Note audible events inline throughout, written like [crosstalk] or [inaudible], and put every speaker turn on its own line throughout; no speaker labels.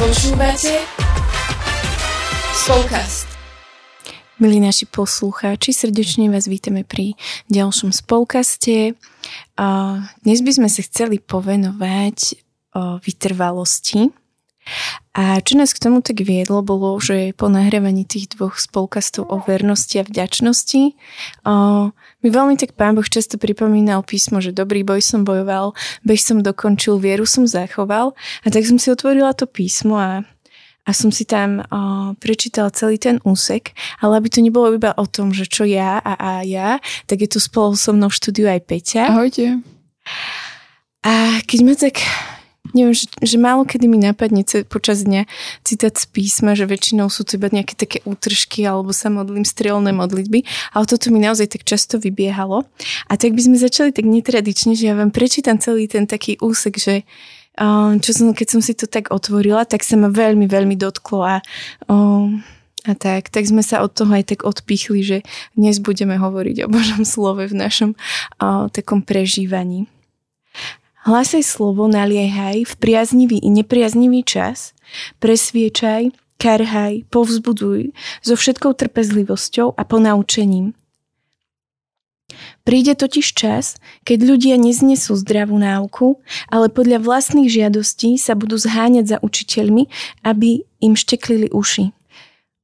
Počúvate Spolkast.
Milí naši poslucháči, srdečne vás vítame pri ďalšom spolkaste. Dnes by sme sa chceli povenovať vytrvalosti. A čo nás k tomu tak viedlo, bolo, že po nahrávaní tých dvoch spolkastov o vernosti a vďačnosti mi veľmi tak pán Boh často pripomínal písmo, že dobrý boj som bojoval, beh som dokončil, vieru som zachoval a tak som si otvorila to písmo a a som si tam uh, prečítala celý ten úsek, ale aby to nebolo iba o tom, že čo ja a, a ja, tak je tu spolu so mnou v štúdiu aj Peťa.
Ahojte.
A keď ma tak neviem, že, že málo kedy mi napadne počas dňa citát z písma, že väčšinou sú to iba nejaké také útržky alebo sa modlím strelné modlitby, ale toto mi naozaj tak často vybiehalo. A tak by sme začali tak netradične, že ja vám prečítam celý ten taký úsek, že čo som, keď som si to tak otvorila, tak sa ma veľmi, veľmi dotklo a, a tak, tak sme sa od toho aj tak odpichli, že dnes budeme hovoriť o Božom slove v našom takom prežívaní. Hlasaj slovo, naliehaj v priaznivý i nepriaznivý čas, presviečaj, karhaj, povzbuduj so všetkou trpezlivosťou a ponaučením. Príde totiž čas, keď ľudia neznesú zdravú náuku, ale podľa vlastných žiadostí sa budú zháňať za učiteľmi, aby im šteklili uši.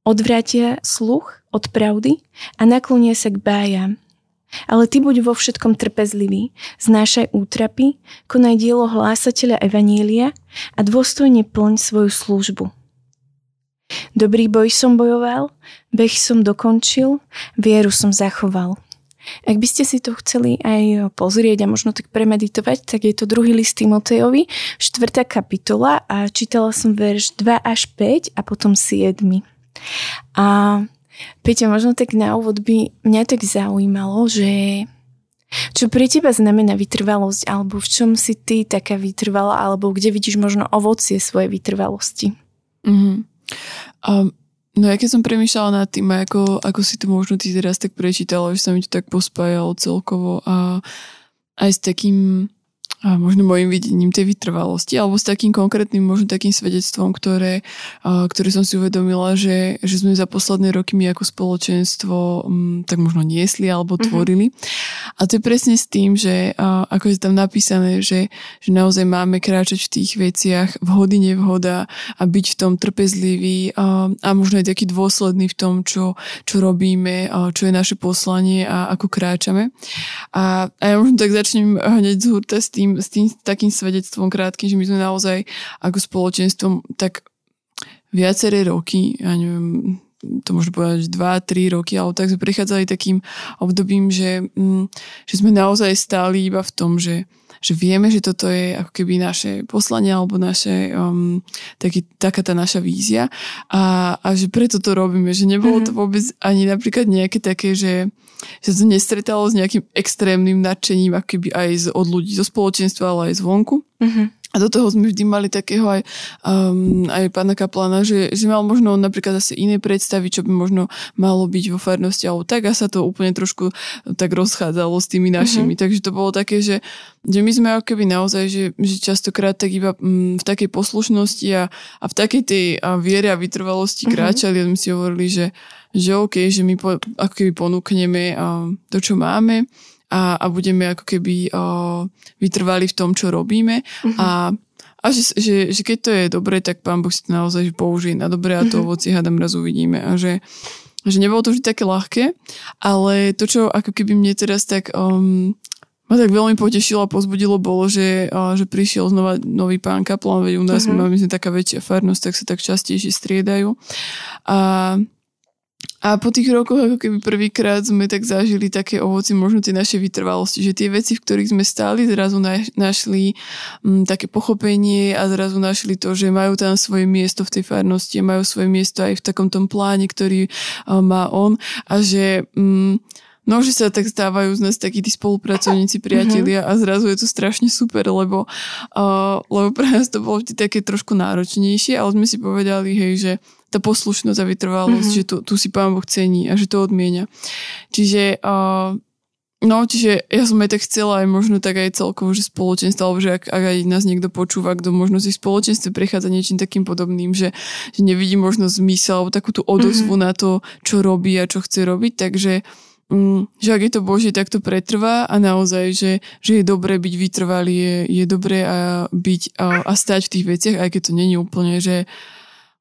Odvrátia sluch od pravdy a naklonia sa k bájam. Ale ty buď vo všetkom trpezlivý, znášaj útrapy, konaj dielo hlásateľa Evanília a dôstojne plň svoju službu. Dobrý boj som bojoval, beh som dokončil, vieru som zachoval. Ak by ste si to chceli aj pozrieť a možno tak premeditovať, tak je to druhý list Timotejovi, štvrtá kapitola a čítala som verš 2 až 5 a potom 7. A Peťa, možno tak na úvod by mňa tak zaujímalo, že čo pre teba znamená vytrvalosť, alebo v čom si ty taká vytrvala, alebo kde vidíš možno ovocie svojej vytrvalosti?
Mm-hmm. Um, no ja keď som premýšľala nad tým, ako, ako si to možno ty teraz tak prečítala, že sa mi to tak pospájalo celkovo a aj s takým a možno môjim videním tej vytrvalosti alebo s takým konkrétnym možno takým svedectvom, ktoré, ktoré som si uvedomila, že, že sme za posledné roky my ako spoločenstvo m, tak možno niesli alebo mm-hmm. tvorili. A to je presne s tým, že ako je tam napísané, že, že naozaj máme kráčať v tých veciach vhody, nevhoda a byť v tom trpezlivý a, a možno aj taký dôsledný v tom, čo, čo robíme, čo je naše poslanie a ako kráčame. A, a ja možno tak začnem hneď z hurta s tým, tým, s tým takým svedectvom krátkým, že my sme naozaj ako spoločenstvom tak viaceré roky, ja neviem, to môžem povedať, 2-3 roky, alebo tak sme prechádzali takým obdobím, že, mm, že sme naozaj stáli iba v tom, že že vieme, že toto je ako keby naše poslanie alebo naše, um, taký, taká tá naša vízia. A, a že preto to robíme, že nebolo to vôbec ani napríklad nejaké také, že, že to nestretalo s nejakým extrémnym nadšením ako keby aj z, od ľudí zo spoločenstva, ale aj zvonku. Mm-hmm. A do toho sme vždy mali takého aj, um, aj pána Kaplana, že, že mal možno napríklad zase iné predstavy, čo by možno malo byť vo farnosti, alebo tak a sa to úplne trošku tak rozchádzalo s tými našimi. Mm-hmm. Takže to bolo také, že, že my sme ako keby naozaj, že, že častokrát tak iba um, v takej poslušnosti a, a v takej tej a viere a vytrvalosti mm-hmm. kráčali a sme si hovorili, že, že OK, že my po, ako keby ponúkneme um, to, čo máme a, a budeme ako keby o, vytrvali v tom, čo robíme uh-huh. a a že, že, že keď to je dobre, tak pán Boh si to naozaj použije na dobre a to uh-huh. ovoci hádam raz uvidíme. A že, že nebolo to vždy také ľahké, ale to, čo ako keby mne teraz tak um, ma tak veľmi potešilo a pozbudilo bolo, že, uh, že prišiel znova nový pán Kaplan, veď u nás uh-huh. máme taká väčšia farnosť, tak sa tak častejšie striedajú. A a po tých rokoch ako keby prvýkrát sme tak zažili také ovoci možno tie naše vytrvalosti, že tie veci, v ktorých sme stáli, zrazu našli m, mm, také pochopenie a zrazu našli to, že majú tam svoje miesto v tej farnosti, majú svoje miesto aj v takom tom pláne, ktorý a, má on a že m, mm, No, že sa tak stávajú z nás takí tí spolupracovníci, priatelia mm-hmm. a zrazu je to strašne super, lebo, uh, lebo pre nás to bolo vždy také trošku náročnejšie, ale sme si povedali, hej, že tá poslušnosť a vytrvalosť, mm-hmm. že tu, tu si pán Boh cení a že to odmienia. Čiže uh, No, čiže ja som aj tak chcela aj možno tak aj celkovo, že spoločenstvo, alebo že ak, ak aj nás niekto počúva, kto možno si v spoločenstve prechádza niečím takým podobným, že, že nevidí možno zmysel alebo takú tú odozvu mm-hmm. na to, čo robí a čo chce robiť, takže že ak je to Božie, tak to pretrvá a naozaj, že, že je dobré byť vytrvalý, je, je dobré a byť a, a stať v tých veciach, aj keď to není úplne, že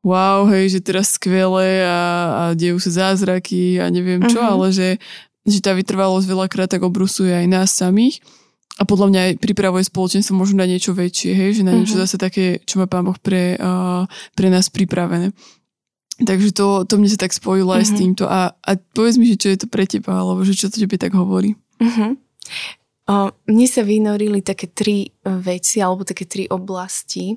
wow, hej, že teraz skvelé a, a dejú sa zázraky a neviem čo, uh-huh. ale že, že tá vytrvalosť veľakrát tak obrusuje aj nás samých a podľa mňa aj pripravuje spoločenstvo možno na niečo väčšie, hej, že na niečo uh-huh. zase také, čo má Pán Boh pre, uh, pre nás pripravené. Takže to, to mne sa tak spojilo uh-huh. aj s mhm. týmto. A, a povedz mi, že čo je to pre teba, alebo že čo to tebe tak hovorí.
Uh-huh. O, mne sa vynorili také tri veci, alebo také tri oblasti.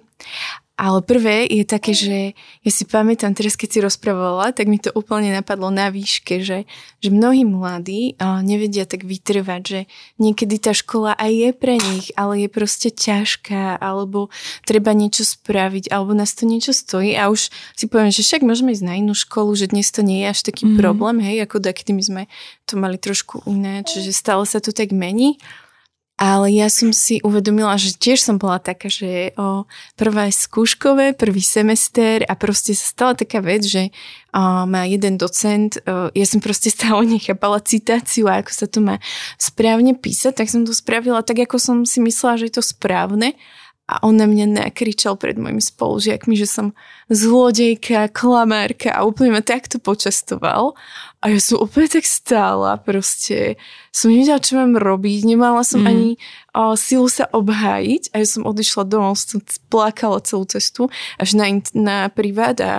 Ale prvé je také, že ja si pamätám, teraz keď si rozprávala, tak mi to úplne napadlo na výške, že, že mnohí mladí uh, nevedia tak vytrvať, že niekedy tá škola aj je pre nich, ale je proste ťažká, alebo treba niečo spraviť, alebo nás to niečo stojí a už si poviem, že však môžeme ísť na inú školu, že dnes to nie je až taký mm. problém, hej, ako kedy my sme to mali trošku iné, čiže stále sa to tak mení. Ale ja som si uvedomila, že tiež som bola taká, že o, prvá skúškové, prvý semester a proste sa stala taká vec, že o, má jeden docent, o, ja som proste [laughs] stále nechápala citáciu a ako sa to má správne písať, tak som to spravila tak, ako som si myslela, že je to správne. A on na mňa nakričal pred mojimi spolužiakmi, že som zlodejka, klamárka a úplne ma takto počastoval a ja som úplne tak stála, proste som nevedela, čo mám robiť, nemala som mm. ani o, silu sa obhájiť a ja som odišla domov, som plakala celú cestu až na, na privát a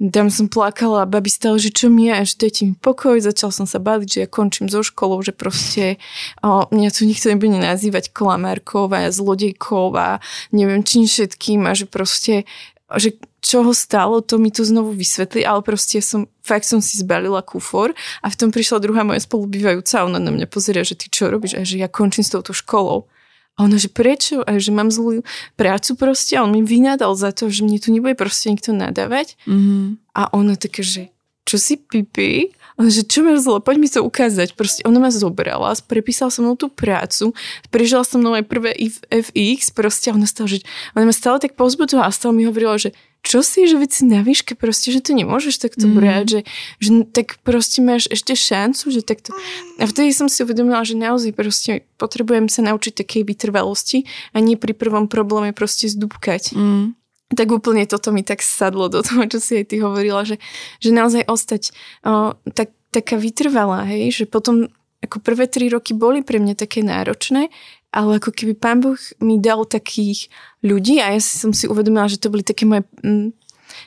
tam som plakala a babi stále, že čo mi je, že dajte mi pokoj, začal som sa baviť, že ja končím so školou, že proste o, mňa tu nikto nebude nazývať klamárkou a zlodejkou a neviem čím všetkým a že proste že čo ho stalo, to mi to znovu vysvetli, ale proste som, fakt som si zbalila kufor a v tom prišla druhá moja spolubývajúca a ona na mňa pozrie, že ty čo robíš a že ja končím s touto školou. A ona, že prečo? A že mám zlú prácu proste a on mi vynadal za to, že mne tu nebude proste nikto nadávať. Mm-hmm. A ona také, že čo si pipi? A že čo ma zlo, poď mi to ukázať. Proste ona ma zobrala, prepísala som mnou tú prácu, prežila som mnou aj prvé FX, proste a ona stále, že ona ma stále tak pozbudzovala a stále mi hovorila, že čo si, že veci na výške, proste, že to nemôžeš takto mm. brať, že, že tak proste máš ešte šancu, že takto... A vtedy som si uvedomila, že naozaj proste potrebujem sa naučiť takej vytrvalosti a nie pri prvom probléme proste zdúbkať. Mm. Tak úplne toto mi tak sadlo do toho, čo si aj ty hovorila, že, že naozaj ostať o, tak, taká vytrvalá, hej, že potom ako prvé tri roky boli pre mňa také náročné, ale ako keby pán Boh mi dal takých ľudí a ja som si uvedomila, že to boli také moje, mm,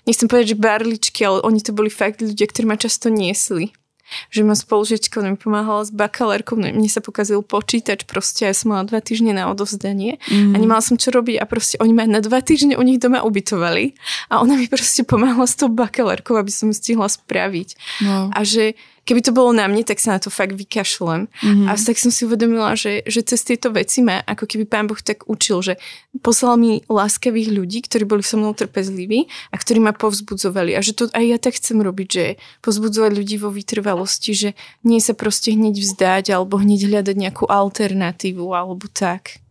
nechcem povedať, že barličky, ale oni to boli fakt ľudia, ktorí ma často niesli. Že ma spolužička mi pomáhala s bakalárkou, no, mne sa pokazil počítač proste, ja som mala dva týždne na odovzdanie mm. a nemala som čo robiť a proste oni ma na dva týždne u nich doma ubytovali a ona mi proste pomáhala s tou bakalárkou, aby som stihla spraviť. Wow. A že keby to bolo na mne, tak sa na to fakt vykašlem. Mm-hmm. A tak som si uvedomila, že, že cez tieto veci ma, ako keby pán Boh tak učil, že poslal mi láskavých ľudí, ktorí boli so mnou trpezliví a ktorí ma povzbudzovali. A že to aj ja tak chcem robiť, že povzbudzovať ľudí vo vytrvalosti, že nie sa proste hneď vzdať alebo hneď hľadať nejakú alternatívu alebo tak.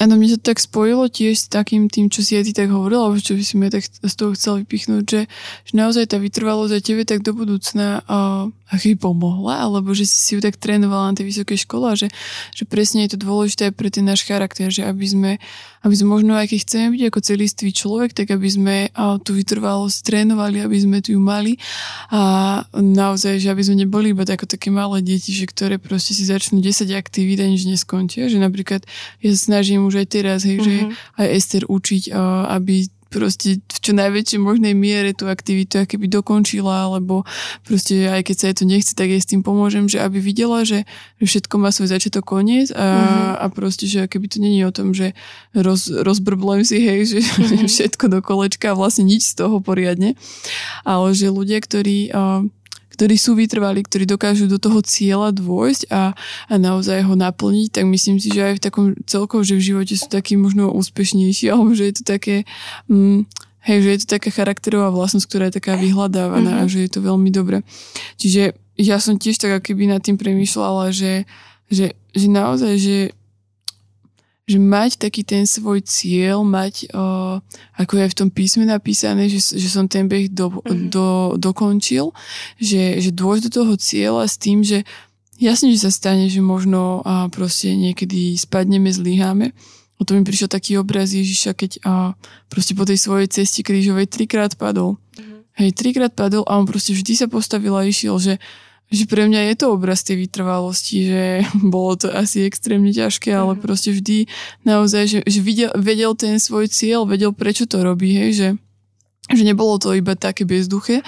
Áno, mne sa tak spojilo tiež s takým tým, čo si aj ty tak hovorila, alebo čo by som ja tak z toho chcel vypichnúť, že, že naozaj tá vytrvalosť aj tebe tak do budúcna uh, aký pomohla, alebo že si si ju tak trénovala na tej vysokej škole a že, že presne je to dôležité pre ten náš charakter, že aby sme, aby sme možno aj keď chceme byť ako celistvý človek, tak aby sme uh, tú vytrvalosť trénovali, aby sme tu ju mali. A naozaj, že aby sme neboli iba ako také malé deti, že ktoré proste si začnú 10 aktivít a nič neskončia, že napríklad ja sa snažím už aj teraz, hej, mm-hmm. že mhm. aj Ester učiť, aby proste v čo najväčšej možnej miere tú aktivitu keby dokončila, alebo proste aj keď sa jej to nechce, tak jej s tým pomôžem, že aby videla, že, že všetko má svoj začiatok koniec a, mm-hmm. a proste, že keby to není o tom, že roz, rozbrblem si, hej, že mm-hmm. [laughs] všetko do kolečka a vlastne nič z toho poriadne, ale že ľudia, ktorí uh, ktorí sú vytrvali, ktorí dokážu do toho cieľa dôjsť a, a naozaj ho naplniť, tak myslím si, že aj v takom celkovo, že v živote sú takí možno úspešnejší, [laughs] alebo že je to také... Mm, Hej, že je to taká charakterová vlastnosť, ktorá je taká vyhľadávaná mm-hmm. a že je to veľmi dobré. Čiže ja som tiež tak keby nad tým premýšľala, že, že, že naozaj, že že mať taký ten svoj cieľ, mať, uh, ako je v tom písme napísané, že, že som ten beh do, mm-hmm. do, dokončil, že, že dôjsť do toho cieľa s tým, že jasne, že sa stane, že možno uh, proste niekedy spadneme, zlyháme. O to mi prišiel taký obraz Ježiša, keď uh, proste po tej svojej ceste krížovej trikrát padol. Mm-hmm. Hej, trikrát padol a on proste vždy sa postavil a išiel, že že pre mňa je to obraz tej vytrvalosti, že [laughs] bolo to asi extrémne ťažké, ale mm. proste vždy naozaj, že, že videl, vedel ten svoj cieľ, vedel prečo to robí, hej, že že nebolo to iba také bezduché,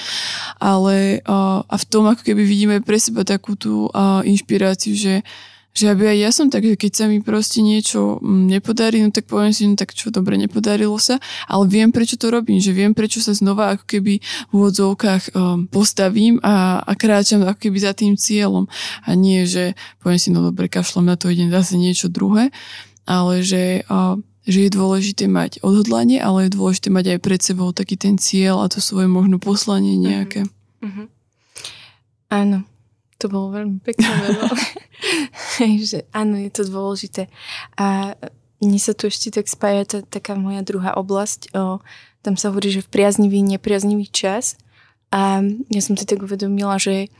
ale uh, a v tom ako keby vidíme pre seba takú tú uh, inšpiráciu, že že aby aj ja som tak, že keď sa mi proste niečo mm, nepodarí, no tak poviem si, no tak čo, dobre, nepodarilo sa, ale viem, prečo to robím, že viem, prečo sa znova ako keby v úvodzovkách um, postavím a, a kráčam ako keby za tým cieľom a nie, že poviem si, no dobre, kašlem na to, idem zase niečo druhé, ale že, uh, že je dôležité mať odhodlanie, ale je dôležité mať aj pred sebou taký ten cieľ a to svoje možno poslanie nejaké.
Mm-hmm. Áno, to bolo veľmi pekné [laughs] že áno, je to dôležité. A mne sa tu ešte tak spája tá, taká moja druhá oblasť. O, tam sa hovorí, že v priaznivý, nepriaznivý čas. A ja som si tak uvedomila, že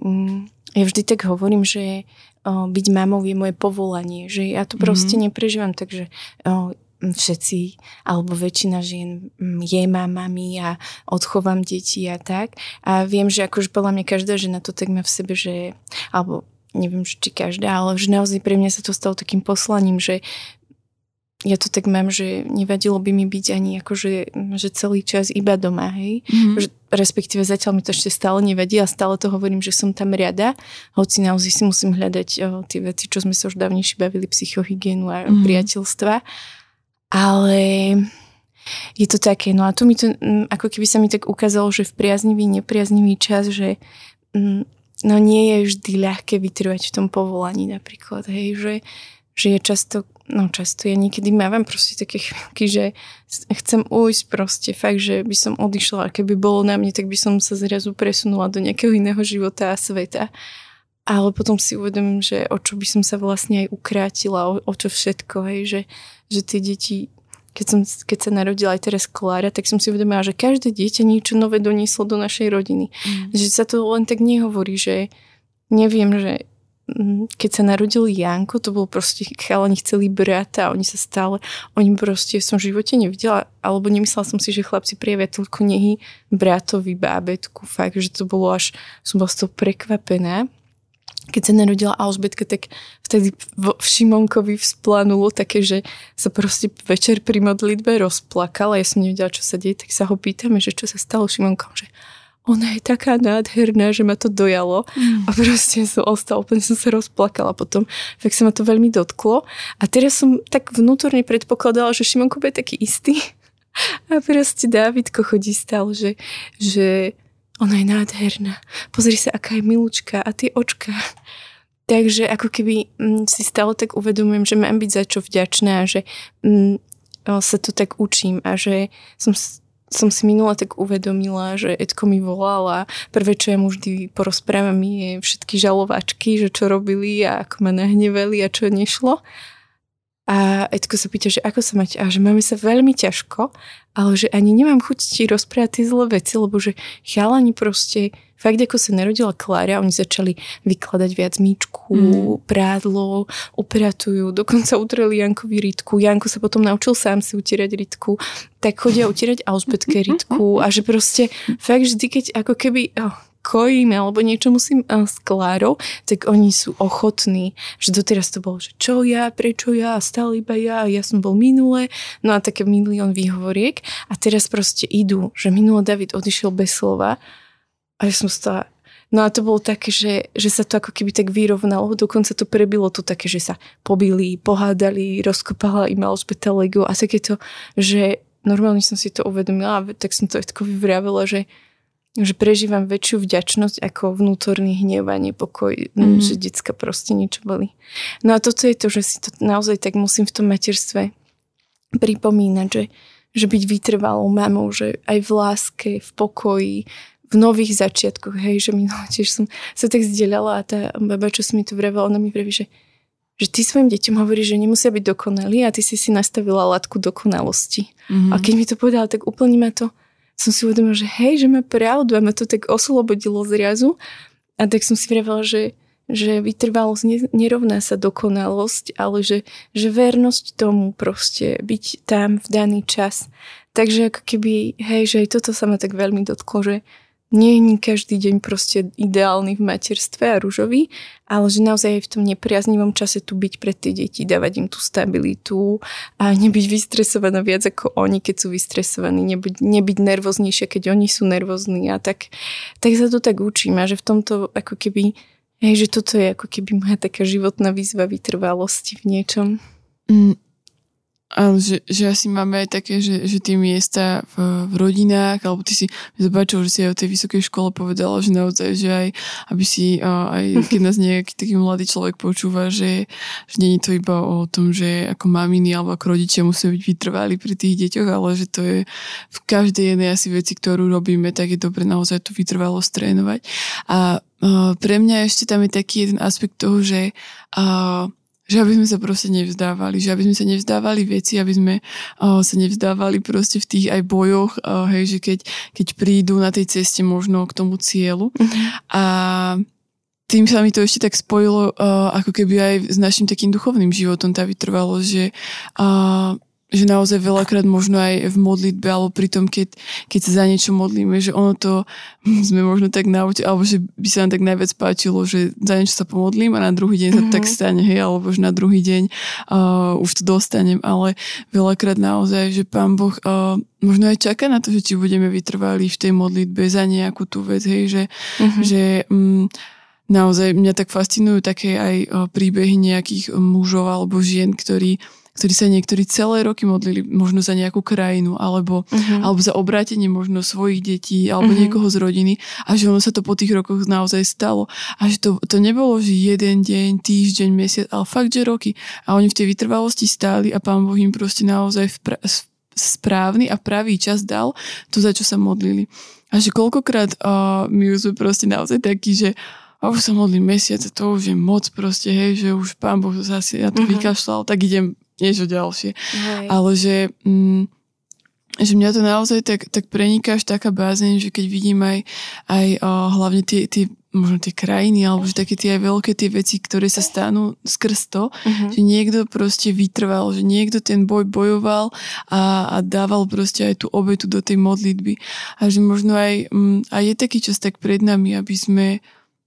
mm, ja vždy tak hovorím, že o, byť mamou je moje povolanie, že ja to proste mm-hmm. neprežívam, takže o, všetci, alebo väčšina žien mm, je mamami a odchovám deti a tak. A viem, že akože podľa mňa každá žena to tak má v sebe, že, alebo neviem, či každá, ale že naozaj pre mňa sa to stalo takým poslaním, že ja to tak mám, že nevadilo by mi byť ani akože že celý čas iba doma, hej. Mm-hmm. Že, respektíve zatiaľ mi to ešte stále nevadí a stále to hovorím, že som tam riada, hoci naozaj si musím hľadať o, tie veci, čo sme sa už dávnejšie bavili, psychohygienu a mm-hmm. priateľstva. Ale je to také, no a tu mi to, ako keby sa mi tak ukázalo, že v priaznivý, nepriaznivý čas, že no nie je vždy ľahké vytrvať v tom povolaní napríklad, hej, že, že je často, no často ja niekedy mávam proste také chvíľky, že chcem ujsť proste, fakt, že by som odišla a keby bolo na mne, tak by som sa zrazu presunula do nejakého iného života a sveta. Ale potom si uvedomím, že o čo by som sa vlastne aj ukrátila, o, o čo všetko, hej, že, že tie deti keď, som, keď sa narodila aj teraz Klára, tak som si uvedomila, že každé dieťa niečo nové donieslo do našej rodiny. Mm. Že sa to len tak nehovorí, že neviem, že mm, keď sa narodil Janko, to bol proste chalani chceli brata a oni sa stále, oni proste som v živote nevidela, alebo nemyslela som si, že chlapci prijavia toľko nehy bratovi, bábetku, fakt, že to bolo až, som bola z toho prekvapená keď sa narodila Alžbetka, tak vtedy v Šimonkovi vzplanulo také, že sa proste večer pri modlitbe rozplakala. Ja som nevedela, čo sa deje, tak sa ho pýtame, že čo sa stalo Šimonkom, že ona je taká nádherná, že ma to dojalo mm. a proste som ostala, úplne som sa rozplakala potom, tak sa ma to veľmi dotklo a teraz som tak vnútorne predpokladala, že Šimonko bude taký istý [laughs] a proste Dávidko chodí stále, že, že ona je nádherná. Pozri sa, aká je milúčka a tie očka. Takže ako keby mm, si stále tak uvedomujem, že mám byť za čo vďačná že mm, sa to tak učím a že som, som si minula tak uvedomila, že Edko mi volal a prvé, čo ja mu vždy porozprávam, je všetky žalovačky, že čo robili a ako ma nahnevali a čo nešlo. A Edko sa pýta, že ako sa máte? A že máme sa veľmi ťažko, ale že ani nemám chuť ti rozprávať tie zlé veci, lebo že chalani proste, fakt ako sa narodila Klára, oni začali vykladať viac míčku, mm. prádlo, upratujú, dokonca utreli Jankovi rytku. Janko sa potom naučil sám si utierať rytku, tak chodia utierať Alžbetke [laughs] rytku a že proste fakt vždy, keď ako keby, oh, kojím alebo niečo musím uh, s Klárou, tak oni sú ochotní, že doteraz to bolo, že čo ja, prečo ja, stále iba ja, ja som bol minule, no a také milión výhovoriek. A teraz proste idú, že minule David odišiel bez slova a ja som stala No a to bolo také, že, že sa to ako keby tak vyrovnalo, dokonca to prebilo to také, že sa pobili, pohádali, rozkopala im Alžbeta Lego a takéto, že normálne som si to uvedomila, tak som to tako vyvravila, že že prežívam väčšiu vďačnosť ako vnútorný hnev a nepokoj, mm-hmm. že decka proste niečo boli. No a toto je to, že si to naozaj tak musím v tom materstve pripomínať, že, že byť vytrvalou mamou, že aj v láske, v pokoji, v nových začiatkoch, hej, že minulé tiež som sa tak zdieľala a tá baba, čo si mi tu vravala, ona mi vraví, že že ty svojim deťom hovoríš, že nemusia byť dokonalí a ty si si nastavila latku dokonalosti. Mm-hmm. A keď mi to povedala, tak úplne ma to, som si uvedomila, že hej, že má pravdu a ma to tak oslobodilo zrazu. A tak som si vravela, že, že vytrvalosť nerovná sa dokonalosť, ale že, že vernosť tomu proste byť tam v daný čas. Takže ako keby, hej, že aj toto sa ma tak veľmi dotklo, že, nie je každý deň proste ideálny v materstve a rúžový, ale že naozaj aj v tom nepriaznivom čase tu byť pre tie deti, dávať im tú stabilitu a nebyť vystresovaná viac ako oni, keď sú vystresovaní, nebyť, nebyť nervóznejšia, keď oni sú nervózni a tak, tak sa to tak učím a že v tomto ako keby, hej, že toto je ako keby moja taká životná výzva vytrvalosti v niečom.
Mm, ale že, že asi máme aj také, že, že tie miesta v, v rodinách, alebo ty si zobačil, že si aj o tej vysokej škole povedala, že naozaj, že aj, aby si, aj [laughs] keď nás nejaký taký mladý človek počúva, že, že je to iba o tom, že ako maminy alebo ako rodičia musia byť vytrvali pri tých deťoch, ale že to je v každej jednej asi veci, ktorú robíme, tak je dobre naozaj tu vytrvalo strénovať. A pre mňa ešte tam je taký jeden aspekt toho, že uh, že aby sme sa proste nevzdávali, že aby sme sa nevzdávali veci, aby sme uh, sa nevzdávali proste v tých aj bojoch, uh, hej, že keď, keď prídu na tej ceste možno k tomu cieľu. Mm-hmm. A tým sa mi to ešte tak spojilo uh, ako keby aj s našim takým duchovným životom tá vytrvalosť, že uh, že naozaj veľakrát možno aj v modlitbe alebo pri tom, keď, keď sa za niečo modlíme, že ono to [laughs] sme možno tak naučili, alebo že by sa nám tak najviac páčilo, že za niečo sa pomodlím a na druhý deň mm-hmm. sa to tak mhm. stane, hej, alebo že na druhý deň uh, už to dostanem, ale veľakrát naozaj, že Pán Boh uh, možno aj čaká na to, že či budeme vytrvali v tej modlitbe za nejakú tú vec, hej, že, mm-hmm. že um, naozaj mňa tak fascinujú také aj uh, príbehy nejakých mužov alebo žien, ktorí ktorí sa niektorí celé roky modlili možno za nejakú krajinu alebo, uh-huh. alebo za obrátenie možno svojich detí alebo uh-huh. niekoho z rodiny a že ono sa to po tých rokoch naozaj stalo a že to, to nebolo, že jeden deň, týždeň, mesiac, ale fakt, že roky a oni v tej vytrvalosti stáli a pán Boh im proste naozaj v pra- správny a pravý čas dal to, za čo sa modlili. A že koľkokrát uh, my už sme proste naozaj takí, že a už sa modlím mesiac a to už je moc proste, hej, že už pán Boh zase na to uh-huh. vykašľal, tak idem niečo ďalšie. Hej. Ale že, mm, že mňa to naozaj tak, tak preniká až taká bázeň, že keď vidím aj, aj o, hlavne tie, tie možno tie krajiny, alebo že také tie aj veľké tie veci, ktoré sa stanú skrz to, uh-huh. že niekto proste vytrval, že niekto ten boj bojoval a, a dával proste aj tú obetu do tej modlitby. A že možno aj, mm, aj je taký čas tak pred nami, aby sme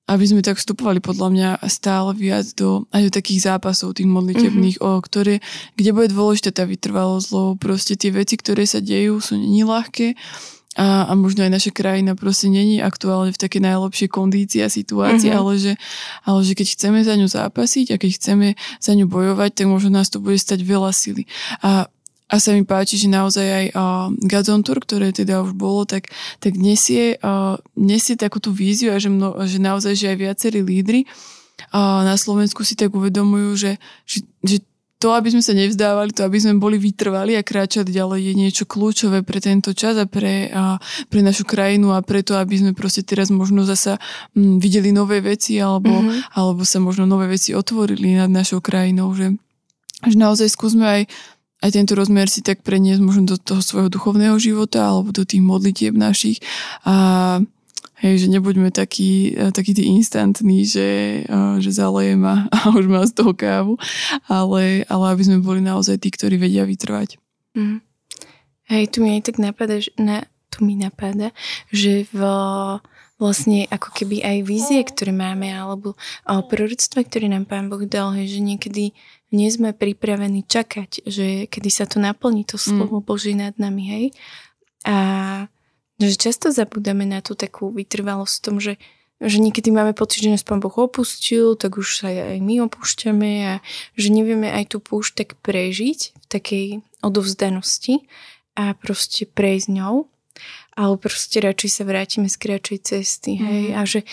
aby sme tak vstupovali podľa mňa stále viac do, aj do takých zápasov tých modlitebných, mm-hmm. o ktoré, kde bude dôležitá tá vytrvalosť, lebo proste tie veci, ktoré sa dejú, sú není ľahké a, a možno aj naša krajina proste není aktuálne v takej najlepšej kondícii a situácii, mm-hmm. ale, že, ale že keď chceme za ňu zápasiť a keď chceme za ňu bojovať, tak možno nás to bude stať veľa sily. A a sa mi páči, že naozaj aj uh, Gazon Tour, ktoré teda už bolo, tak, tak nesie, uh, nesie takú tú víziu a že, mno, že naozaj, že aj viacerí lídry uh, na Slovensku si tak uvedomujú, že, že, že to, aby sme sa nevzdávali, to, aby sme boli vytrvali a kráčali ďalej, je niečo kľúčové pre tento čas a pre, a pre našu krajinu a preto, aby sme proste teraz možno zasa m, videli nové veci alebo, mm-hmm. alebo sa možno nové veci otvorili nad našou krajinou, že, že naozaj skúsme aj aj tento rozmer si tak preniesť možno do toho svojho duchovného života alebo do tých modlitieb našich a hej, že nebuďme takí, takí tí instantní, že, že zalejem a, už mám z toho kávu, ale, ale aby sme boli naozaj tí, ktorí vedia vytrvať. Mm.
Hej, tu mi aj tak napadá, že, na, tu mi napadá, že v vlastne ako keby aj vízie, ktoré máme, alebo proroctva, ktoré nám Pán Boh dal, hej, že niekedy nie sme pripravení čakať, že kedy sa to naplní, to mm. slovo mm. Boží nad nami, hej. A že často zabudáme na tú takú vytrvalosť v tom, že, že niekedy máme pocit, že nás Pán Boh opustil, tak už sa aj my opúšťame a že nevieme aj tú púšť tak prežiť v takej odovzdanosti a proste prejsť ňou ale proste radšej sa vrátime z kratšej cesty, hej, mm. a že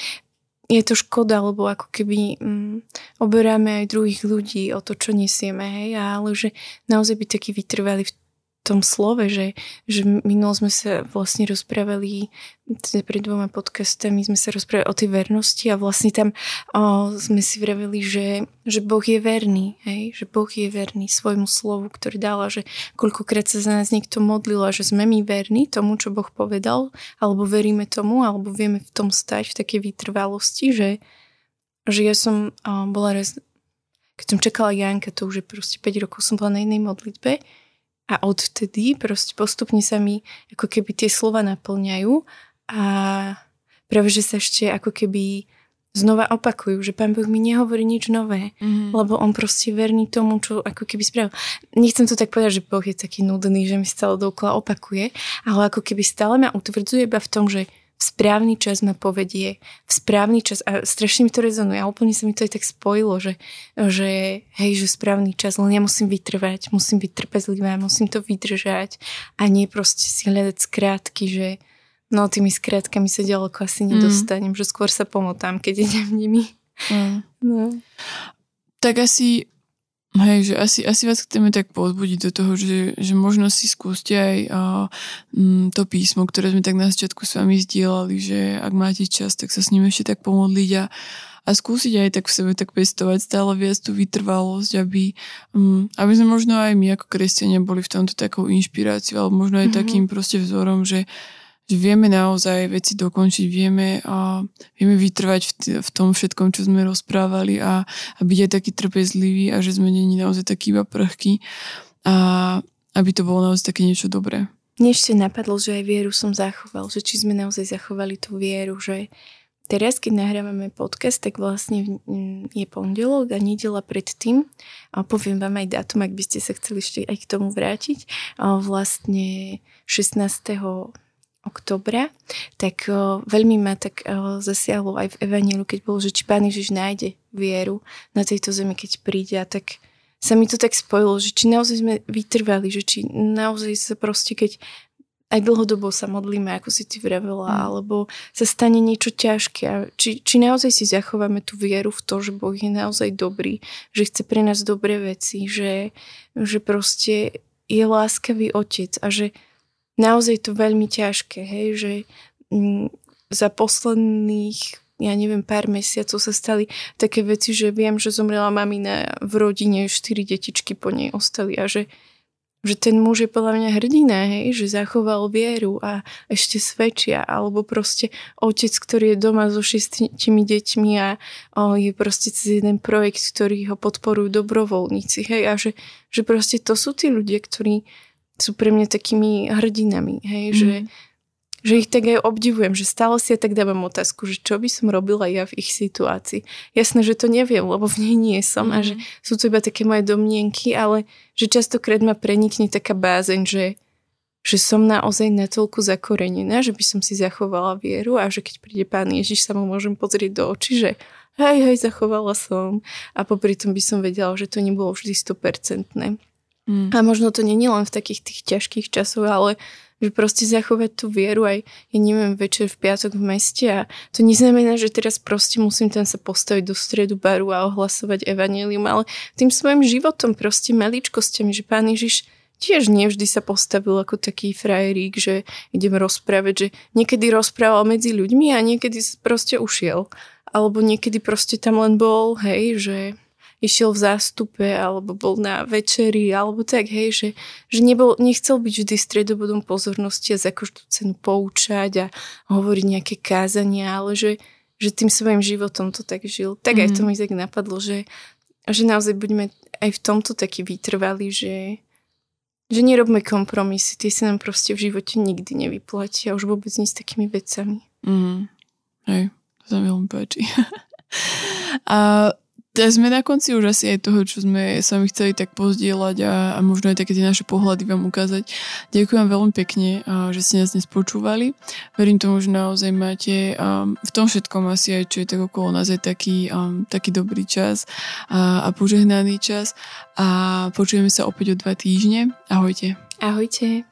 je to škoda, lebo ako keby mm, oberáme aj druhých ľudí o to, čo nesieme, hej, ale že naozaj byť taký vytrvalý v tom slove, že, že minulo sme sa vlastne rozprávali teda pred dvoma podcastami sme sa rozprávali o tej vernosti a vlastne tam o, sme si vraveli, že, že Boh je verný, hej? že Boh je verný svojmu slovu, ktorý dal a že koľkokrát sa za nás niekto modlil a že sme my verní tomu, čo Boh povedal, alebo veríme tomu, alebo vieme v tom stať v takej vytrvalosti, že, že ja som o, bola raz, keď som čakala Janka, to už je proste 5 rokov som bola na inej modlitbe a odvtedy proste postupne sa mi ako keby tie slova naplňajú a práve, že sa ešte ako keby znova opakujú, že pán Boh mi nehovorí nič nové, mm. lebo on proste verný tomu, čo ako keby spravil. Nechcem to tak povedať, že Boh je taký nudný, že mi stále dokola opakuje, ale ako keby stále ma utvrdzuje iba v tom, že v správny čas ma povedie, v správny čas a strašne mi to rezonuje a úplne sa mi to aj tak spojilo, že, že hej, že správny čas, len ja musím vytrvať, musím byť trpezlivá, musím to vydržať a nie proste si hľadať skrátky, že no tými skrátkami sa ďaleko asi nedostanem, mm. že skôr sa pomotám, keď idem nimi. Mm. No.
Tak asi Hej, že asi, asi vás chceme tak pozbudiť do toho, že, že možno si skúste aj uh, to písmo, ktoré sme tak na začiatku s vami zdieľali, že ak máte čas, tak sa s ním ešte tak pomodliť a, a skúsiť aj tak v sebe tak pestovať stále viac tú vytrvalosť, aby, um, aby sme možno aj my ako kresťania boli v tomto takou inšpiráciou, alebo možno aj mm-hmm. takým proste vzorom, že, že vieme naozaj veci dokončiť, vieme, a vieme vytrvať v, t- v tom všetkom, čo sme rozprávali a, a byť aj taký trpezlivý a že sme není naozaj taký iba prchký a aby to bolo naozaj také niečo dobré.
Mne ešte napadlo, že aj vieru som zachoval, že či sme naozaj zachovali tú vieru, že teraz, keď nahrávame podcast, tak vlastne je pondelok a nedela predtým. A poviem vám aj dátum, ak by ste sa chceli ešte aj k tomu vrátiť. A vlastne 16 oktobra, tak o, veľmi ma tak o, zasiahlo aj v Evanielu, keď bolo, že či Pán Ježiš nájde vieru na tejto zemi, keď príde a tak sa mi to tak spojilo, že či naozaj sme vytrvali, že či naozaj sa proste, keď aj dlhodobo sa modlíme, ako si ty vravela, mm. alebo sa stane niečo ťažké. A či, či naozaj si zachováme tú vieru v to, že Boh je naozaj dobrý, že chce pre nás dobré veci, že, že proste je láskavý otec a že naozaj to veľmi ťažké, hej, že mm, za posledných ja neviem, pár mesiacov sa stali také veci, že viem, že zomrela mamina v rodine, štyri detičky po nej ostali a že, že ten muž je podľa mňa hrdina, hej, že zachoval vieru a ešte svedčia, alebo proste otec, ktorý je doma so šestimi deťmi a o, je proste cez jeden projekt, ktorý ho podporujú dobrovoľníci, hej, a že, že proste to sú tí ľudia, ktorí sú pre mňa takými hrdinami, hej, mm. že, že ich tak aj obdivujem, že stále si ja tak dávam otázku, že čo by som robila ja v ich situácii. Jasné, že to neviem, lebo v nej nie som mm. a že mhm. sú to iba také moje domnienky, ale že častokrát ma prenikne taká bázeň, že, že som naozaj natoľko zakorenená, že by som si zachovala vieru a že keď príde pán Ježiš, sa mu môžem pozrieť do očí, že hej, hej, zachovala som. A popri tom by som vedela, že to nebolo vždy 100%. Mm. A možno to není len v takých tých ťažkých časoch, ale že proste zachovať tú vieru aj, ja neviem, večer v piatok v meste a to neznamená, že teraz proste musím tam sa postaviť do stredu baru a ohlasovať evanelium, ale tým svojim životom, proste maličkosťami, že Pán Ježiš tiež nevždy sa postavil ako taký frajerík, že idem rozprávať, že niekedy rozprával medzi ľuďmi a niekedy proste ušiel. Alebo niekedy proste tam len bol, hej, že išiel v zástupe alebo bol na večeri alebo tak, hej, že, že nebol, nechcel byť vždy stredobodom pozornosti a za každú cenu poučať a hovoriť nejaké kázania, ale že, že tým svojim životom to tak žil. Tak mm. aj to mhm. mi tak napadlo, že, že naozaj buďme aj v tomto taký vytrvali, že, že nerobme kompromisy, tie sa nám proste v živote nikdy nevyplatia, už vôbec nie s takými vecami.
Mm. Hej, to sa mi veľmi páči. [laughs] a Teraz sme na konci už asi aj toho, čo sme sa mi chceli tak pozdieľať a, a možno aj také tie naše pohľady vám ukázať. Ďakujem veľmi pekne, že ste nás dnes počúvali. Verím tomu, že naozaj máte um, v tom všetkom asi aj, čo je tak okolo nás, aj taký, um, taký dobrý čas a, a požehnaný čas. A počujeme sa opäť o dva týždne. Ahojte.
Ahojte.